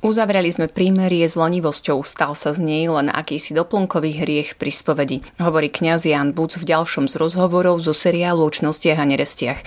Uzavreli sme prímerie s lenivosťou, stal sa z nej len akýsi doplnkový hriech pri spovedi, hovorí kňaz Jan Buc v ďalšom z rozhovorov zo seriálu o čnostiach a nerestiach.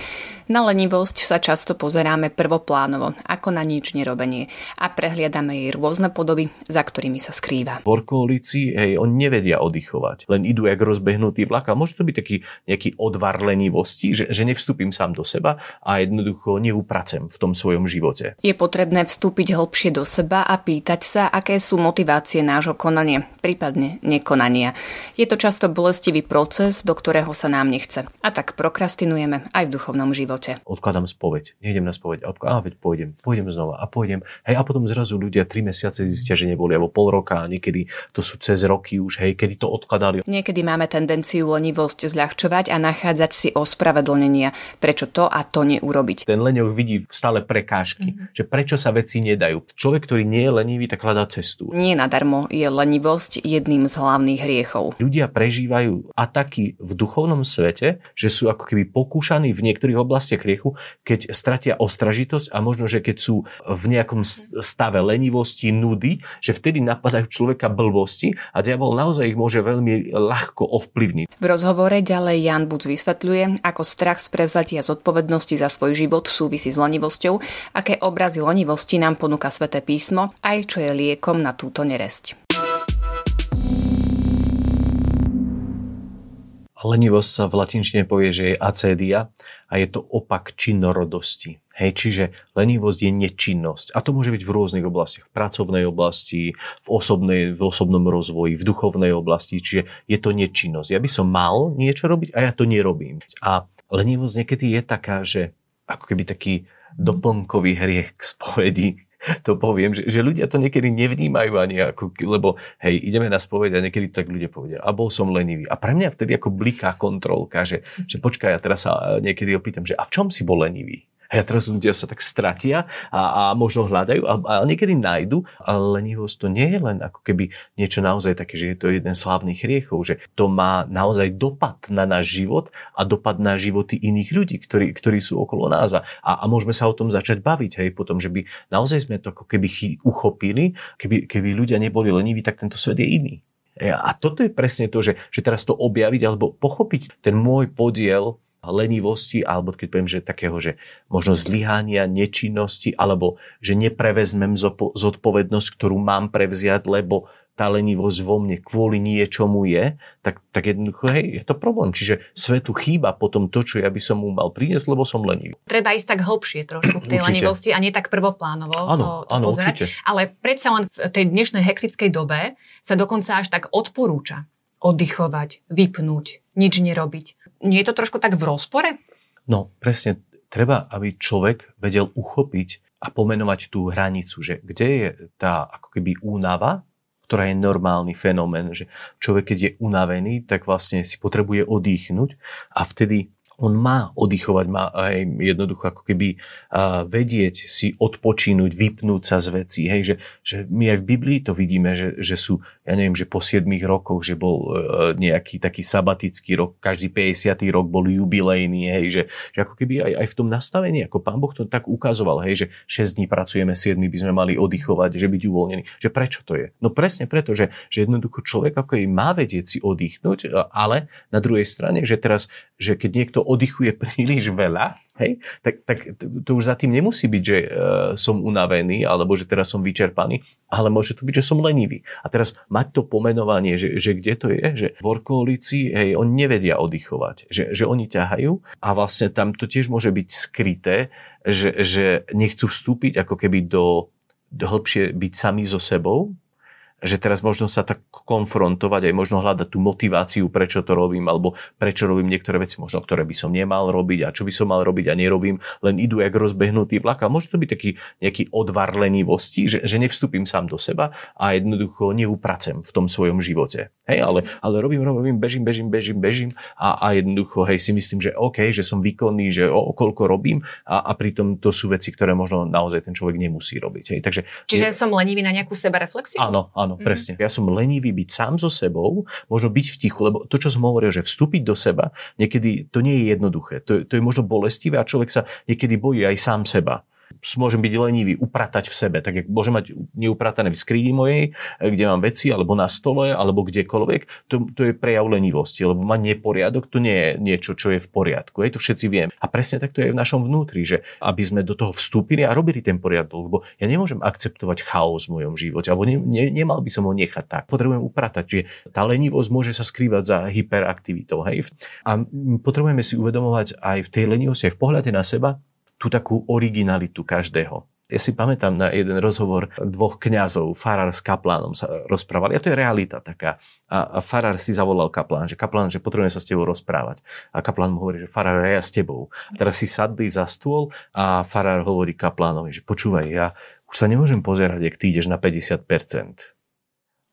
Na lenivosť sa často pozeráme prvoplánovo, ako na nič nerobenie a prehliadame jej rôzne podoby, za ktorými sa skrýva. Workoholici, hej, oni nevedia oddychovať, len idú jak rozbehnutý vlak a môže to byť taký nejaký odvar lenivosti, že, že nevstúpim sám do seba a jednoducho neupracem v tom svojom živote. Je potrebné vstúpiť hlbšie do seba a pýtať sa, aké sú motivácie nášho konania, prípadne nekonania. Je to často bolestivý proces, do ktorého sa nám nechce. A tak prokrastinujeme aj v duchovnom živote živote. Odkladám spoveď, nejdem na spoveď, a odkladám, veď pôjdem, pôjdem znova a pôjdem. Hej, a potom zrazu ľudia 3 mesiace zistia, že neboli, alebo pol roka, a niekedy to sú cez roky už, hej, kedy to odkladali. Niekedy máme tendenciu lenivosť zľahčovať a nachádzať si ospravedlnenia, prečo to a to neurobiť. Ten leňok vidí stále prekážky, mm-hmm. že prečo sa veci nedajú. Človek, ktorý nie je lenivý, tak hľadá cestu. Nie nadarmo je lenivosť jedným z hlavných hriechov. Ľudia prežívajú ataky v duchovnom svete, že sú ako keby pokúšaní v niektorých oblastiach oblastiach hriechu, keď stratia ostražitosť a možno, že keď sú v nejakom stave lenivosti, nudy, že vtedy napadajú človeka blbosti a diabol naozaj ich môže veľmi ľahko ovplyvniť. V rozhovore ďalej Jan Buc vysvetľuje, ako strach z prevzatia zodpovednosti za svoj život súvisí s lenivosťou, aké obrazy lenivosti nám ponúka sväté písmo, aj čo je liekom na túto neresť. Lenivosť sa v latinčine povie, že je acedia a je to opak činnorodosti. Hej, čiže lenivosť je nečinnosť. A to môže byť v rôznych oblastiach. V pracovnej oblasti, v, osobnej, v osobnom rozvoji, v duchovnej oblasti. Čiže je to nečinnosť. Ja by som mal niečo robiť a ja to nerobím. A lenivosť niekedy je taká, že ako keby taký doplnkový hriech k spovedi, to poviem, že, že ľudia to niekedy nevnímajú ani ako, lebo hej, ideme na spoveď a niekedy tak ľudia povedia, a bol som lenivý. A pre mňa vtedy ako bliká kontrolka, že, že počkaj, ja teraz sa niekedy opýtam, že a v čom si bol lenivý? A teraz ľudia sa tak stratia a, a možno hľadajú a, niekedy nájdu, ale lenivosť to nie je len ako keby niečo naozaj také, že je to jeden z hlavných hriechov, že to má naozaj dopad na náš život a dopad na životy iných ľudí, ktorí, ktorí sú okolo nás. A, a môžeme sa o tom začať baviť, hej, potom, že by naozaj sme to ako keby uchopili, keby, keby ľudia neboli leniví, tak tento svet je iný. A toto je presne to, že, že teraz to objaviť alebo pochopiť ten môj podiel lenivosti, alebo keď poviem, že takého, že možno zlyhania, nečinnosti, alebo že neprevezmem zodpovednosť, ktorú mám prevziať, lebo tá lenivosť vo mne kvôli niečomu je, tak, tak jednoducho, hej, je to problém. Čiže svetu chýba potom to, čo ja by som mu mal priniesť, lebo som lenivý. Treba ísť tak hlbšie trošku v tej určite. lenivosti a nie tak prvoplánovo áno, to, to áno, pozerať. Určite. Ale predsa len v tej dnešnej hektickej dobe sa dokonca až tak odporúča oddychovať, vypnúť, nič nerobiť nie je to trošku tak v rozpore? No, presne. Treba, aby človek vedel uchopiť a pomenovať tú hranicu, že kde je tá ako keby únava, ktorá je normálny fenomén, že človek, keď je unavený, tak vlastne si potrebuje odýchnuť a vtedy on má oddychovať, má aj jednoducho ako keby vedieť si odpočínuť, vypnúť sa z veci. Hej, že, že my aj v Biblii to vidíme, že, že sú, ja neviem, že po 7 rokoch, že bol e, nejaký taký sabatický rok, každý 50. rok bol jubilejný, hej, že, že ako keby aj, aj v tom nastavení, ako pán Boh to tak ukazoval, hej, že 6 dní pracujeme, 7 by sme mali oddychovať, že byť uvoľnený. Že prečo to je? No presne preto, že, že jednoducho človek ako má vedieť si oddychnúť, ale na druhej strane, že teraz, že keď niekto oddychuje príliš veľa, hej, tak, tak to už za tým nemusí byť, že uh, som unavený alebo že teraz som vyčerpaný, ale môže to byť, že som lenivý. A teraz mať to pomenovanie, že, že kde to je, že workoholici, hej, oni nevedia oddychovať, že, že oni ťahajú a vlastne tam to tiež môže byť skryté, že, že nechcú vstúpiť ako keby do, do hĺbšie byť sami so sebou, že teraz možno sa tak konfrontovať, aj možno hľadať tú motiváciu, prečo to robím, alebo prečo robím niektoré veci, možno ktoré by som nemal robiť a čo by som mal robiť a nerobím, len idú jak rozbehnutý vlak. A môže to byť taký nejaký odvar lenivosti, že, že nevstúpim sám do seba a jednoducho neupracem v tom svojom živote. Hej, ale, ale robím, robím, bežím, bežím, bežím, bežím a, a jednoducho hej, si myslím, že OK, že som výkonný, že o, o koľko robím a, a pritom to sú veci, ktoré možno naozaj ten človek nemusí robiť. Hej. Takže, Čiže je, som lenivý na nejakú sebareflexiu? Áno, áno, Áno, mm. presne. Ja som lenivý byť sám so sebou, možno byť v tichu, lebo to, čo som hovoril, že vstúpiť do seba, niekedy to nie je jednoduché. To, to je možno bolestivé a človek sa niekedy bojí aj sám seba môžem byť lenivý, upratať v sebe. Tak môžem mať neupratané v skríni mojej, kde mám veci, alebo na stole, alebo kdekoľvek. To, to je prejav lenivosti, lebo má neporiadok, to nie je niečo, čo je v poriadku. Je to všetci vieme. A presne tak to je v našom vnútri, že aby sme do toho vstúpili a robili ten poriadok, lebo ja nemôžem akceptovať chaos v mojom živote, alebo ne, ne, nemal by som ho nechať tak. Potrebujem upratať, že tá lenivosť môže sa skrývať za hyperaktivitou. Hej? A potrebujeme si uvedomovať aj v tej lenivosti, aj v pohľade na seba, tú takú originalitu každého. Ja si pamätám na jeden rozhovor dvoch kňazov, Farar s Kaplánom sa rozprávali. A to je realita taká. A, Farar si zavolal Kaplán, že Kaplán, že potrebujem sa s tebou rozprávať. A Kaplán mu hovorí, že Farar, ja s tebou. A teraz si sadli za stôl a Farar hovorí Kaplánovi, že počúvaj, ja už sa nemôžem pozerať, ak ty ideš na 50%.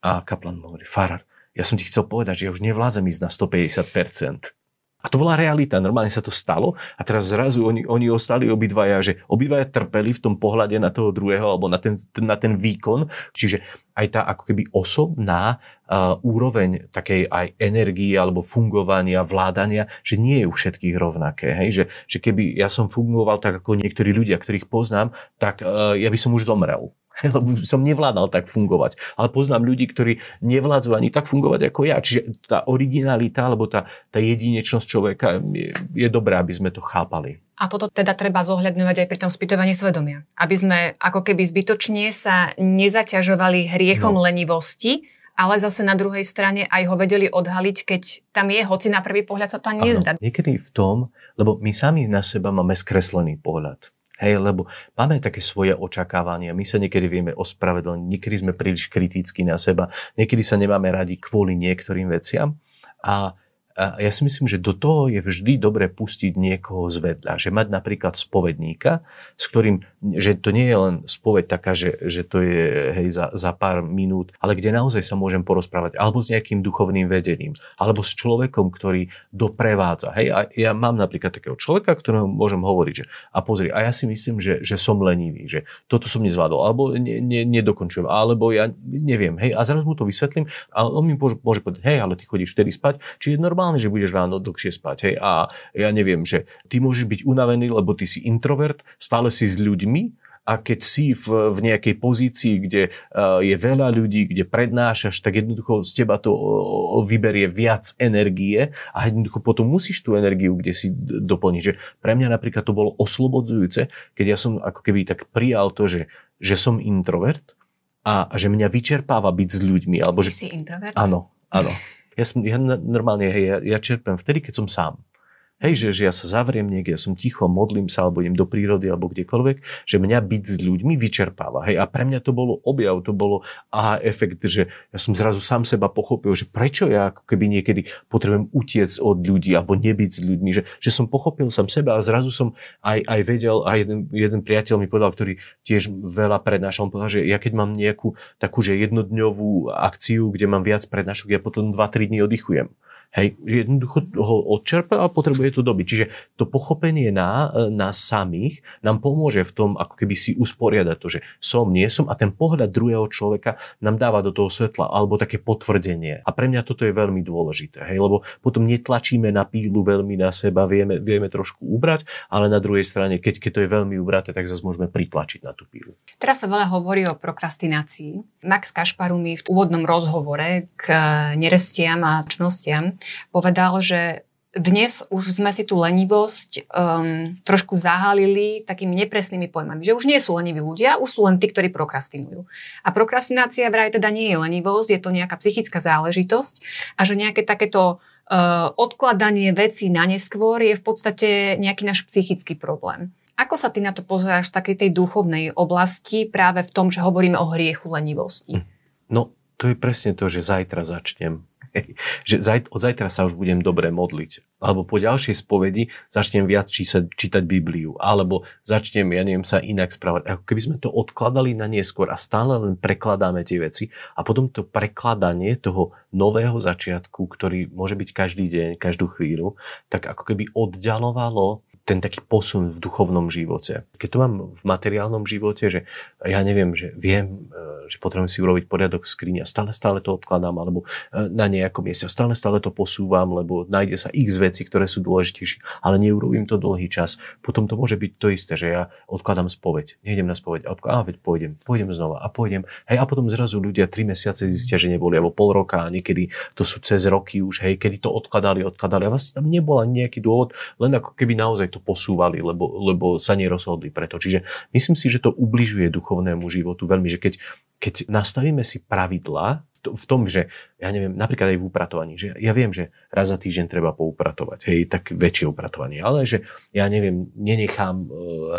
A Kaplán mu hovorí, Farar, ja som ti chcel povedať, že ja už nevládzem ísť na 150%. A to bola realita, normálne sa to stalo a teraz zrazu oni, oni ostali obidvaja, že obidvaja trpeli v tom pohľade na toho druhého alebo na ten, na ten výkon, čiže aj tá ako keby osobná uh, úroveň takej aj energie alebo fungovania, vládania, že nie je u všetkých rovnaké. Hej? Že, že keby ja som fungoval tak ako niektorí ľudia, ktorých poznám, tak uh, ja by som už zomrel lebo som nevládal tak fungovať. Ale poznám ľudí, ktorí nevládzu ani tak fungovať ako ja. Čiže tá originalita, alebo tá, tá jedinečnosť človeka je, je dobré, aby sme to chápali. A toto teda treba zohľadňovať aj pri tom spýtovaní svedomia. Aby sme ako keby zbytočne sa nezaťažovali hriechom no. lenivosti, ale zase na druhej strane aj ho vedeli odhaliť, keď tam je, hoci na prvý pohľad sa to ani nezdá. Niekedy v tom, lebo my sami na seba máme skreslený pohľad. Hej, lebo máme také svoje očakávania, my sa niekedy vieme ospravedlniť, niekedy sme príliš kritickí na seba, niekedy sa nemáme radi kvôli niektorým veciam. A ja si myslím, že do toho je vždy dobre pustiť niekoho z vedľa. Že mať napríklad spovedníka, s ktorým, že to nie je len spoveď taká, že, že to je hej, za, za pár minút, ale kde naozaj sa môžem porozprávať alebo s nejakým duchovným vedením, alebo s človekom, ktorý doprevádza. Hej, a ja mám napríklad takého človeka, ktorého môžem hovoriť, že a pozri, a ja si myslím, že, že som lenivý, že toto som nezvládol, alebo ne, ne, nedokončujem, alebo ja neviem, hej, a zrazu mu to vysvetlím a on mi môže, môže povedať, hej, ale ty chodíš vtedy spať, či je normálne normálne, že budeš ráno dlhšie spať. Hej? A ja neviem, že ty môžeš byť unavený, lebo ty si introvert, stále si s ľuďmi, a keď si v, v nejakej pozícii, kde uh, je veľa ľudí, kde prednášaš, tak jednoducho z teba to uh, vyberie viac energie a jednoducho potom musíš tú energiu kde si doplniť. Že pre mňa napríklad to bolo oslobodzujúce, keď ja som ako keby tak prijal to, že, že som introvert a, a že mňa vyčerpáva byť s ľuďmi. Alebo, že, si introvert? Áno, áno. Ja, som, ja normálne, hej, ja, ja čerpem vtedy, keď som sám. Hej, že, že ja sa zavriem niekde, ja som ticho, modlím sa, alebo idem do prírody, alebo kdekoľvek, že mňa byť s ľuďmi vyčerpáva. Hej, a pre mňa to bolo objav, to bolo aha efekt, že ja som zrazu sám seba pochopil, že prečo ja ako keby niekedy potrebujem utiec od ľudí, alebo nebyť s ľuďmi, že, že som pochopil sám seba a zrazu som aj, aj vedel, a jeden, jeden priateľ mi povedal, ktorý tiež veľa prednášal, on povedal, že ja keď mám nejakú takú, že jednodňovú akciu, kde mám viac prednášok, ja potom 2-3 dní oddychujem. Hej, jednoducho ho odčerpa a potrebuje to dobiť. Čiže to pochopenie na, nás samých nám pomôže v tom, ako keby si usporiadať to, že som, nie som a ten pohľad druhého človeka nám dáva do toho svetla alebo také potvrdenie. A pre mňa toto je veľmi dôležité, hej, lebo potom netlačíme na pílu veľmi na seba, vieme, vieme trošku ubrať, ale na druhej strane, keď, keď to je veľmi ubraté, tak zase môžeme pritlačiť na tú pílu. Teraz sa veľa hovorí o prokrastinácii. Max Kašparu mi v úvodnom rozhovore k nerestiam a čnostiam povedal, že dnes už sme si tú lenivosť um, trošku zahalili takými nepresnými pojmami, že už nie sú leniví ľudia, už sú len tí, ktorí prokrastinujú. A prokrastinácia vraj teda nie je lenivosť, je to nejaká psychická záležitosť a že nejaké takéto uh, odkladanie vecí na neskôr je v podstate nejaký náš psychický problém. Ako sa ty na to pozeráš v takej tej duchovnej oblasti práve v tom, že hovoríme o hriechu lenivosti? Hm. No, to je presne to, že zajtra začnem že zaj, od zajtra sa už budem dobre modliť. Alebo po ďalšej spovedi začnem viac čítať Bibliu. Alebo začnem, ja neviem, sa inak správať. Ako keby sme to odkladali na neskôr a stále len prekladáme tie veci. A potom to prekladanie toho nového začiatku, ktorý môže byť každý deň, každú chvíľu, tak ako keby oddialovalo ten taký posun v duchovnom živote. Keď to mám v materiálnom živote, že ja neviem, že viem, e, že potrebujem si urobiť poriadok v skrini a stále, stále to odkladám, alebo e, na nejakom mieste stále, stále to posúvam, lebo nájde sa x veci, ktoré sú dôležitejšie, ale neurobím to dlhý čas. Potom to môže byť to isté, že ja odkladám spoveď, nejdem na spoveď, a odkladám, a veď pôjdem, pôjdem znova a pôjdem. Hej, a potom zrazu ľudia 3 mesiace zistia, že neboli, alebo pol roka a niekedy to sú cez roky už, hej, kedy to odkladali, odkladali a vlastne tam nebol ani nejaký dôvod, len ako keby naozaj to posúvali, lebo, lebo sa nerozhodli preto. Čiže myslím si, že to ubližuje duchovnému životu veľmi, že keď, keď nastavíme si pravidlá, v tom, že ja neviem, napríklad aj v upratovaní, že ja viem, že raz za týždeň treba poupratovať, hej, tak väčšie upratovanie, ale že ja neviem, nenechám e,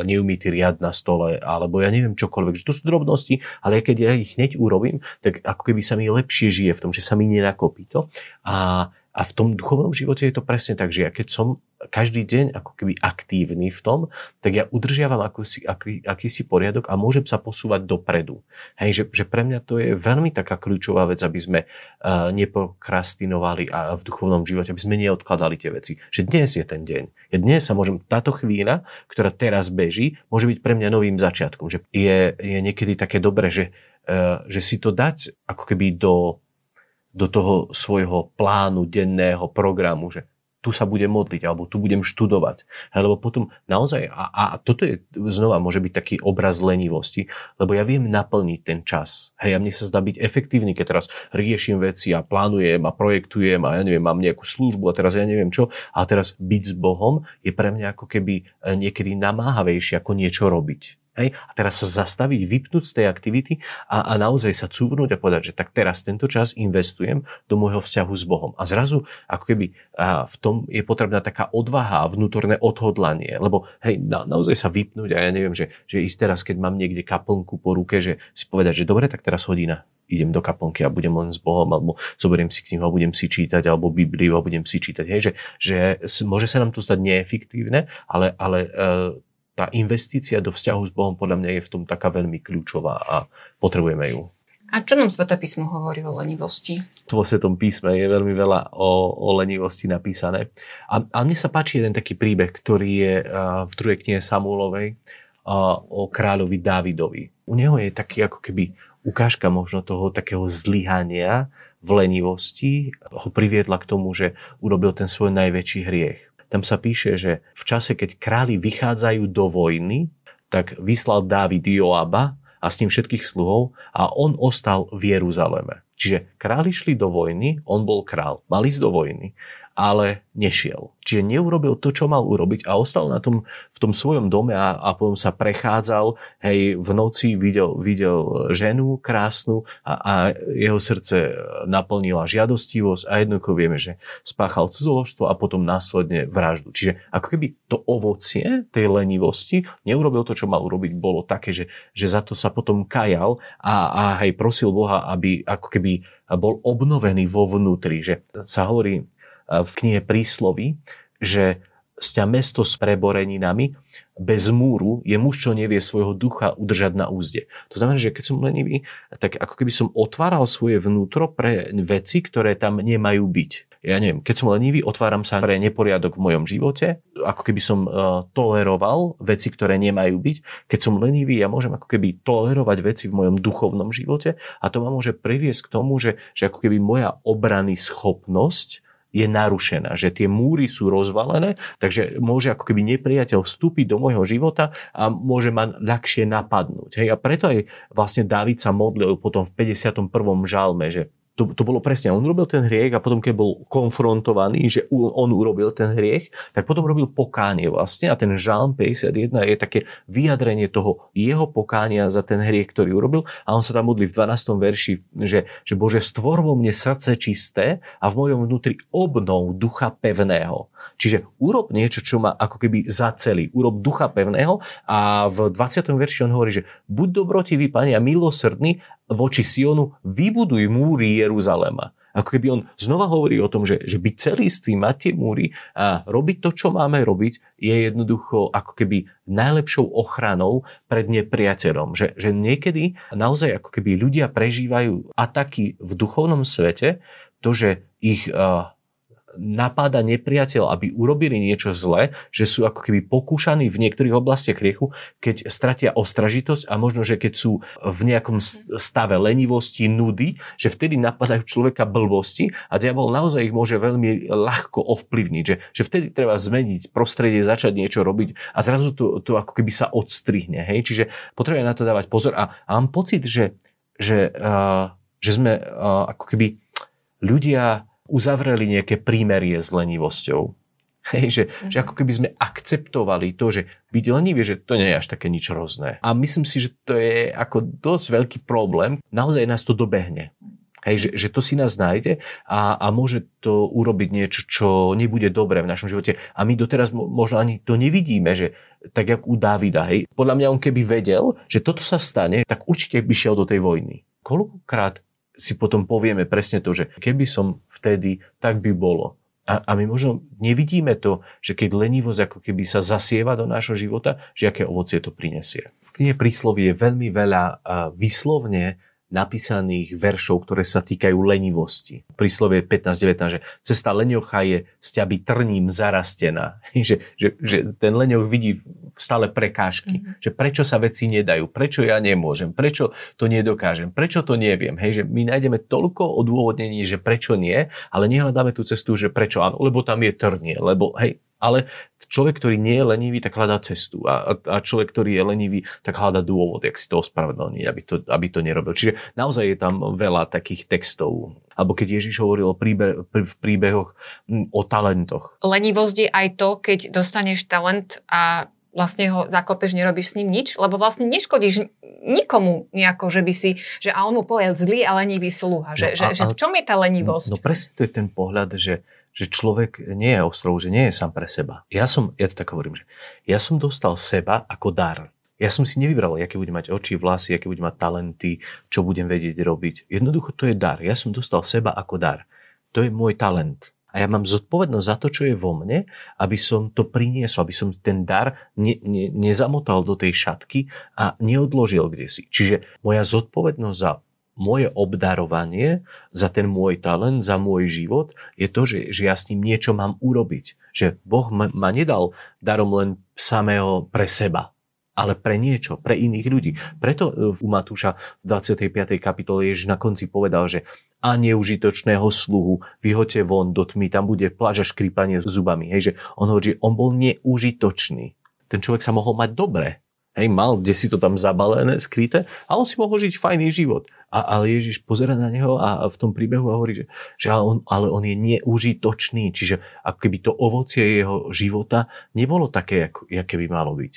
neumýty riad na stole, alebo ja neviem čokoľvek, že to sú drobnosti, ale keď ja ich hneď urobím, tak ako keby sa mi lepšie žije v tom, že sa mi nenakopí to. A a v tom duchovnom živote je to presne tak, že ja keď som každý deň ako keby aktívny v tom, tak ja udržiavam akúsi, aký, akýsi poriadok a môžem sa posúvať dopredu. Hej, že, že pre mňa to je veľmi taká kľúčová vec, aby sme uh, neprokrastinovali a v duchovnom živote, aby sme neodkladali tie veci. Že dnes je ten deň. Ja dnes sa môžem, táto chvíľa, ktorá teraz beží, môže byť pre mňa novým začiatkom. Že je, je niekedy také dobré, že, uh, že si to dať ako keby do do toho svojho plánu denného programu, že tu sa budem modliť, alebo tu budem študovať. Lebo potom naozaj, a, a toto je znova môže byť taký obraz lenivosti, lebo ja viem naplniť ten čas. Hej, a mne sa zdá byť efektívny, keď teraz riešim veci a plánujem a projektujem a ja neviem, mám nejakú službu a teraz ja neviem čo, a teraz byť s Bohom je pre mňa ako keby niekedy namáhavejšie ako niečo robiť. Hej? A teraz sa zastaviť, vypnúť z tej aktivity a, a naozaj sa cúvnuť a povedať, že tak teraz tento čas investujem do môjho vzťahu s Bohom. A zrazu ako keby a v tom je potrebná taká odvaha a vnútorné odhodlanie, lebo hej, na, naozaj sa vypnúť a ja neviem, že, že ísť teraz, keď mám niekde kaplnku po ruke, že si povedať, že dobre, tak teraz hodina idem do kaplnky a budem len s Bohom, alebo zoberiem si knihu a budem si čítať, alebo Bibliu a budem si čítať. Hej, že, že môže sa nám to stať neefektívne, ale, ale e, tá investícia do vzťahu s Bohom podľa mňa je v tom taká veľmi kľúčová a potrebujeme ju. A čo nám Svetopísmo hovorí o lenivosti? Vo Svetom písme je veľmi veľa o, o lenivosti napísané. A, a mne sa páči jeden taký príbeh, ktorý je v druhej knihe Samuelovej uh, o kráľovi Dávidovi. U neho je taký ako keby ukážka možno toho takého zlyhania v lenivosti ho priviedla k tomu, že urobil ten svoj najväčší hriech. Tam sa píše, že v čase, keď králi vychádzajú do vojny, tak vyslal Dávid Joaba a s ním všetkých sluhov a on ostal v Jeruzaleme. Čiže králi šli do vojny, on bol král, mal ísť do vojny ale nešiel. Čiže neurobil to, čo mal urobiť a ostal na tom, v tom svojom dome a, a potom sa prechádzal, hej, v noci videl, videl ženu krásnu a, a jeho srdce naplnila žiadostivosť a jednoducho vieme, že spáchal cudzoložstvo a potom následne vraždu. Čiže ako keby to ovocie tej lenivosti neurobil to, čo mal urobiť, bolo také, že, že za to sa potom kajal a, a hej, prosil Boha, aby ako keby bol obnovený vo vnútri, že sa hovorí v knihe Príslovy, že sťa mesto s preboreninami, bez múru je muž, čo nevie svojho ducha udržať na úzde. To znamená, že keď som lenivý, tak ako keby som otváral svoje vnútro pre veci, ktoré tam nemajú byť. Ja neviem, keď som lenivý, otváram sa pre neporiadok v mojom živote, ako keby som uh, toleroval veci, ktoré nemajú byť. Keď som lenivý, ja môžem ako keby tolerovať veci v mojom duchovnom živote a to ma môže priviesť k tomu, že, že ako keby moja obrany schopnosť je narušená, že tie múry sú rozvalené, takže môže ako keby nepriateľ vstúpiť do môjho života a môže ma ľahšie napadnúť. Hej, a preto aj vlastne Dávid sa modlil potom v 51. žalme, že to, to bolo presne, on urobil ten hriech a potom, keď bol konfrontovaný, že on urobil ten hriech, tak potom robil pokánie vlastne a ten žalm 51 je také vyjadrenie toho jeho pokánia za ten hriech, ktorý urobil a on sa tam modlí v 12. verši, že, že Bože, stvor vo mne srdce čisté a v mojom vnútri obnov ducha pevného. Čiže urob niečo, čo ma ako keby zaceli. Urob ducha pevného a v 20. verši on hovorí, že buď dobrotivý, Pane, a milosrdný voči Sionu, vybuduj múry Jeruzalema. Ako keby on znova hovorí o tom, že, že byť celistvý, mať tie múry a robiť to, čo máme robiť, je jednoducho ako keby najlepšou ochranou pred nepriateľom. Že, že niekedy naozaj ako keby ľudia prežívajú ataky v duchovnom svete, to, že ich uh, napáda nepriateľ, aby urobili niečo zlé, že sú ako keby pokúšaní v niektorých oblastiach hriechu, keď stratia ostražitosť a možno, že keď sú v nejakom stave lenivosti, nudy, že vtedy napadajú človeka blbosti a diabol naozaj ich môže veľmi ľahko ovplyvniť, že, že vtedy treba zmeniť prostredie, začať niečo robiť a zrazu to, to ako keby sa odstrihne. Hej? Čiže potrebuje na to dávať pozor a, a mám pocit, že, že, uh, že sme uh, ako keby ľudia uzavreli nejaké prímerie s lenivosťou. Hej, že, mm-hmm. že ako keby sme akceptovali to, že byť lenivý, že to nie je až také nič rozné. A myslím si, že to je ako dosť veľký problém. Naozaj nás to dobehne. Hej, že, že to si nás nájde a, a môže to urobiť niečo, čo nebude dobré v našom živote. A my doteraz možno ani to nevidíme, že tak jak u Davida. Hej. Podľa mňa on keby vedel, že toto sa stane, tak určite by šiel do tej vojny. Koľkokrát si potom povieme presne to, že keby som vtedy, tak by bolo. A, a my možno nevidíme to, že keď lenivosť ako keby sa zasieva do nášho života, že aké ovocie to prinesie. V knihe príslovie je veľmi veľa vyslovne napísaných veršov, ktoré sa týkajú lenivosti. Príslovie 15.19, že cesta leniocha je ťaby trním zarastená. že, že, že ten lenioch vidí stále prekážky. Mm-hmm. Že prečo sa veci nedajú, prečo ja nemôžem, prečo to nedokážem, prečo to neviem. Hej, že my nájdeme toľko odôvodnení, že prečo nie, ale nehľadáme tú cestu, že prečo áno, lebo tam je trnie, lebo hej, ale človek, ktorý nie je lenivý, tak hľadá cestu. A, a človek, ktorý je lenivý, tak hľadá dôvod, jak si to ospravedlní, aby to, aby to nerobil. Čiže naozaj je tam veľa takých textov. Alebo keď Ježiš hovoril o príbe, v príbehoch o talentoch. Lenivosť je aj to, keď dostaneš talent a vlastne ho zakopeš, nerobíš s ním nič, lebo vlastne neškodíš nikomu nejako, že by si, že a on mu povie zlý a lenivý sluha. Že, no, a, že, že v čom je tá lenivosť? No, no presne to je ten pohľad, že že človek nie je ostrov, že nie je sám pre seba. Ja som, ja to tak hovorím, že ja som dostal seba ako dar. Ja som si nevybral, aké budem mať oči, vlasy, aké budem mať talenty, čo budem vedieť robiť. Jednoducho to je dar. Ja som dostal seba ako dar. To je môj talent. A ja mám zodpovednosť za to, čo je vo mne, aby som to priniesol, aby som ten dar ne, ne, nezamotal do tej šatky a neodložil kde si. Čiže moja zodpovednosť za moje obdarovanie za ten môj talent, za môj život, je to, že, že ja s ním niečo mám urobiť. Že Boh ma, nedal darom len samého pre seba, ale pre niečo, pre iných ľudí. Preto e, u Matúša v 25. kapitole Ježiš na konci povedal, že a neužitočného sluhu vyhoďte von do tmy, tam bude pláža škrípanie zubami. Hej, že on hovorí, že on bol neužitočný. Ten človek sa mohol mať dobre, Hej, mal kde si to tam zabalené, skryté a on si mohol žiť fajný život. A, ale Ježiš pozera na neho a v tom príbehu hovorí, že, že on, ale on je neužitočný. Čiže ako keby to ovocie jeho života nebolo také, ako, aké by malo byť.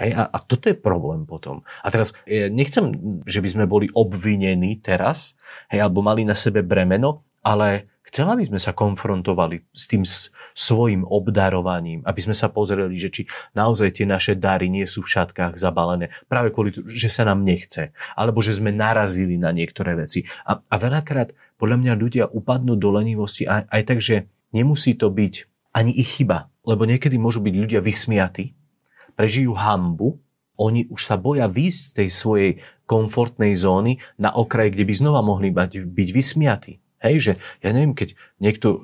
Hej, a, a toto je problém potom. A teraz ja nechcem, že by sme boli obvinení teraz, hej, alebo mali na sebe bremeno, ale Chcem, aby sme sa konfrontovali s tým svojim obdarovaním, aby sme sa pozreli, že či naozaj tie naše dary nie sú v šatkách zabalené, práve kvôli že sa nám nechce, alebo že sme narazili na niektoré veci. A, a veľakrát podľa mňa ľudia upadnú do lenivosti aj, aj tak, že nemusí to byť ani ich chyba, lebo niekedy môžu byť ľudia vysmiatí, prežijú hambu, oni už sa boja výjsť z tej svojej komfortnej zóny na okraj, kde by znova mohli byť vysmiatí. Hej, že ja neviem, keď niekto e,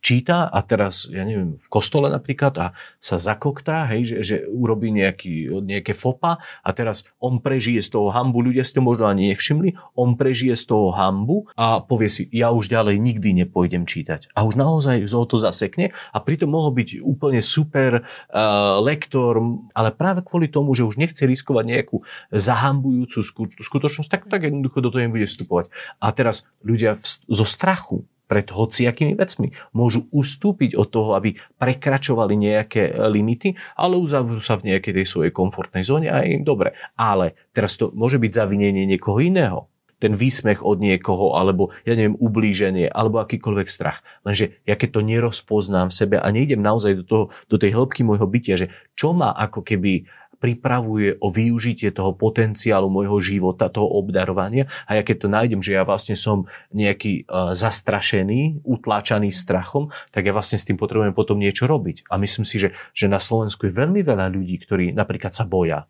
číta a teraz, ja neviem, v kostole napríklad a sa zakoktá, hej, že, že urobí nejaký, nejaké fopa a teraz on prežije z toho hambu, ľudia si to možno ani nevšimli, on prežije z toho hambu a povie si, ja už ďalej nikdy nepôjdem čítať. A už naozaj zo to zasekne a pritom mohol byť úplne super uh, lektor, ale práve kvôli tomu, že už nechce riskovať nejakú zahambujúcu skutočnosť, tak, tak jednoducho do toho nebude vstupovať. A teraz ľudia v, zo strachu pred hociakými vecmi. Môžu ustúpiť od toho, aby prekračovali nejaké limity, ale uzavrú sa v nejakej tej svojej komfortnej zóne a je im dobre. Ale teraz to môže byť zavinenie niekoho iného. Ten výsmech od niekoho, alebo ja neviem, ublíženie, alebo akýkoľvek strach. Lenže ja keď to nerozpoznám v sebe a nejdem naozaj do, toho, do tej hĺbky môjho bytia, že čo ma ako keby pripravuje o využitie toho potenciálu môjho života, toho obdarovania a ja keď to nájdem, že ja vlastne som nejaký uh, zastrašený, utláčaný strachom, tak ja vlastne s tým potrebujem potom niečo robiť. A myslím si, že, že na Slovensku je veľmi veľa ľudí, ktorí napríklad sa boja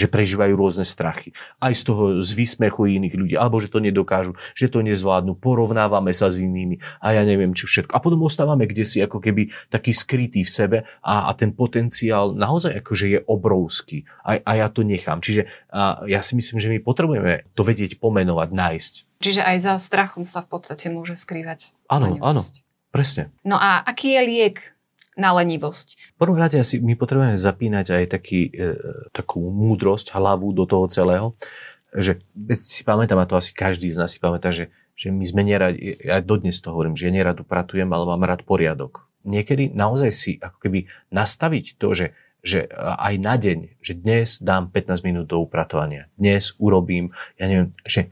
že prežívajú rôzne strachy. Aj z toho z výsmechu iných ľudí, alebo že to nedokážu, že to nezvládnu, porovnávame sa s inými a ja neviem čo všetko. A potom ostávame kde si ako keby taký skrytý v sebe a, a ten potenciál naozaj akože je obrovský. A, a ja to nechám. Čiže a ja si myslím, že my potrebujeme to vedieť pomenovať, nájsť. Čiže aj za strachom sa v podstate môže skrývať Áno, áno, presne. No a aký je liek na lenivosť. V prvom rade asi my potrebujeme zapínať aj taký, e, takú múdrosť, hlavu do toho celého, že si pamätám, a to asi každý z nás si pamätá, že, že my sme neradi, ja dodnes to hovorím, že ja nerad upratujem, ale mám rád poriadok. Niekedy naozaj si ako keby nastaviť to, že že aj na deň, že dnes dám 15 minút do upratovania, dnes urobím, ja neviem, že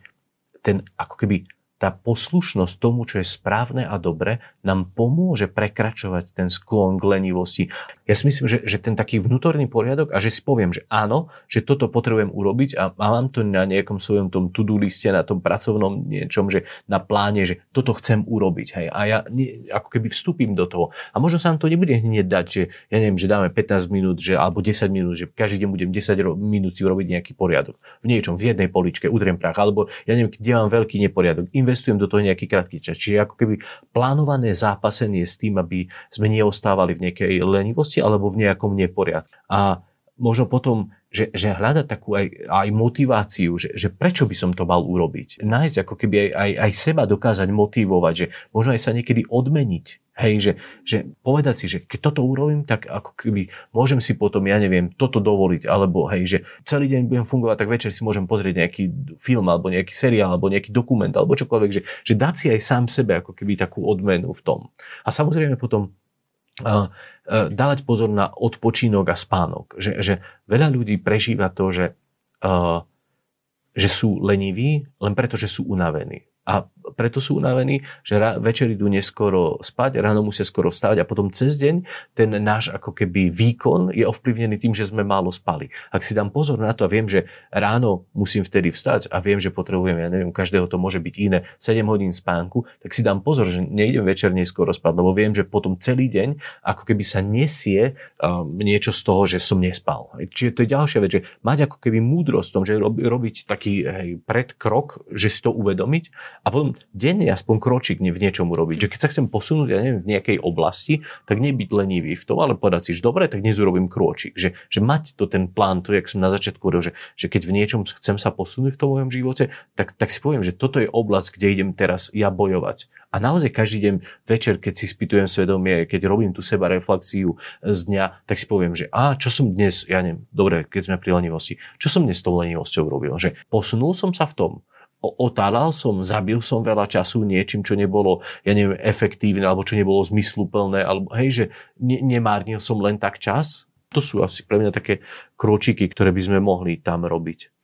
ten ako keby tá poslušnosť tomu, čo je správne a dobre, nám pomôže prekračovať ten sklon k lenivosti. Ja si myslím, že, že ten taký vnútorný poriadok a že si poviem, že áno, že toto potrebujem urobiť a, a mám to na nejakom svojom tom to-do liste, na tom pracovnom niečom, že na pláne, že toto chcem urobiť. Hej. A ja nie, ako keby vstúpim do toho. A možno sa nám to nebude hneď dať, že ja neviem, že dáme 15 minút, že, alebo 10 minút, že každý deň budem 10 minút si urobiť nejaký poriadok. V niečom, v jednej poličke, udriem prach, alebo ja neviem, kde mám veľký neporiadok investujem do toho nejaký krátky čas. Čiže ako keby plánované zápasenie s tým, aby sme neostávali v nejakej lenivosti alebo v nejakom neporiadku. A možno potom, že, že hľadať takú aj, aj motiváciu, že, že prečo by som to mal urobiť. Nájsť ako keby aj, aj, aj seba dokázať motivovať, že možno aj sa niekedy odmeniť Hej, že, že povedať si, že keď toto urobím, tak ako keby môžem si potom, ja neviem, toto dovoliť, alebo hej, že celý deň budem fungovať, tak večer si môžem pozrieť nejaký film, alebo nejaký seriál, alebo nejaký dokument, alebo čokoľvek, že, že dať si aj sám sebe ako keby takú odmenu v tom. A samozrejme potom dávať pozor na odpočínok a spánok. Že, že veľa ľudí prežíva to, že, uh, že sú leniví len preto, že sú unavení. A preto sú unavení, že ra- večer idú neskoro spať, ráno musia skoro vstávať a potom cez deň ten náš ako keby výkon je ovplyvnený tým, že sme málo spali. Ak si dám pozor na to a viem, že ráno musím vtedy vstať a viem, že potrebujem, ja neviem, každého to môže byť iné, 7 hodín spánku, tak si dám pozor, že nejdem večer neskoro spať, lebo viem, že potom celý deň ako keby sa nesie um, niečo z toho, že som nespal. Čiže to je ďalšia vec, že mať ako keby múdrosť v tom, že robiť taký hej, predkrok, že si to uvedomiť a potom denne aspoň kročík v niečom urobiť. Že keď sa chcem posunúť, ja neviem, v nejakej oblasti, tak nebyť lenivý v tom, ale povedať si, že dobre, tak dnes urobím kročík. Že, že mať to ten plán, to, jak som na začiatku hovoril, že, že keď v niečom chcem sa posunúť v tom mojom živote, tak, tak si poviem, že toto je oblasť, kde idem teraz ja bojovať. A naozaj každý deň večer, keď si spýtujem svedomie, keď robím tú seba reflexiu z dňa, tak si poviem, že a čo som dnes, ja neviem, dobre, keď sme pri lenivosti, čo som dnes s tou lenivosťou robil? Že posunul som sa v tom, otálal som, zabil som veľa času niečím, čo nebolo, ja neviem, efektívne, alebo čo nebolo zmysluplné, alebo hej, že ne, nemárnil som len tak čas. To sú asi pre mňa také kročiky, ktoré by sme mohli tam robiť.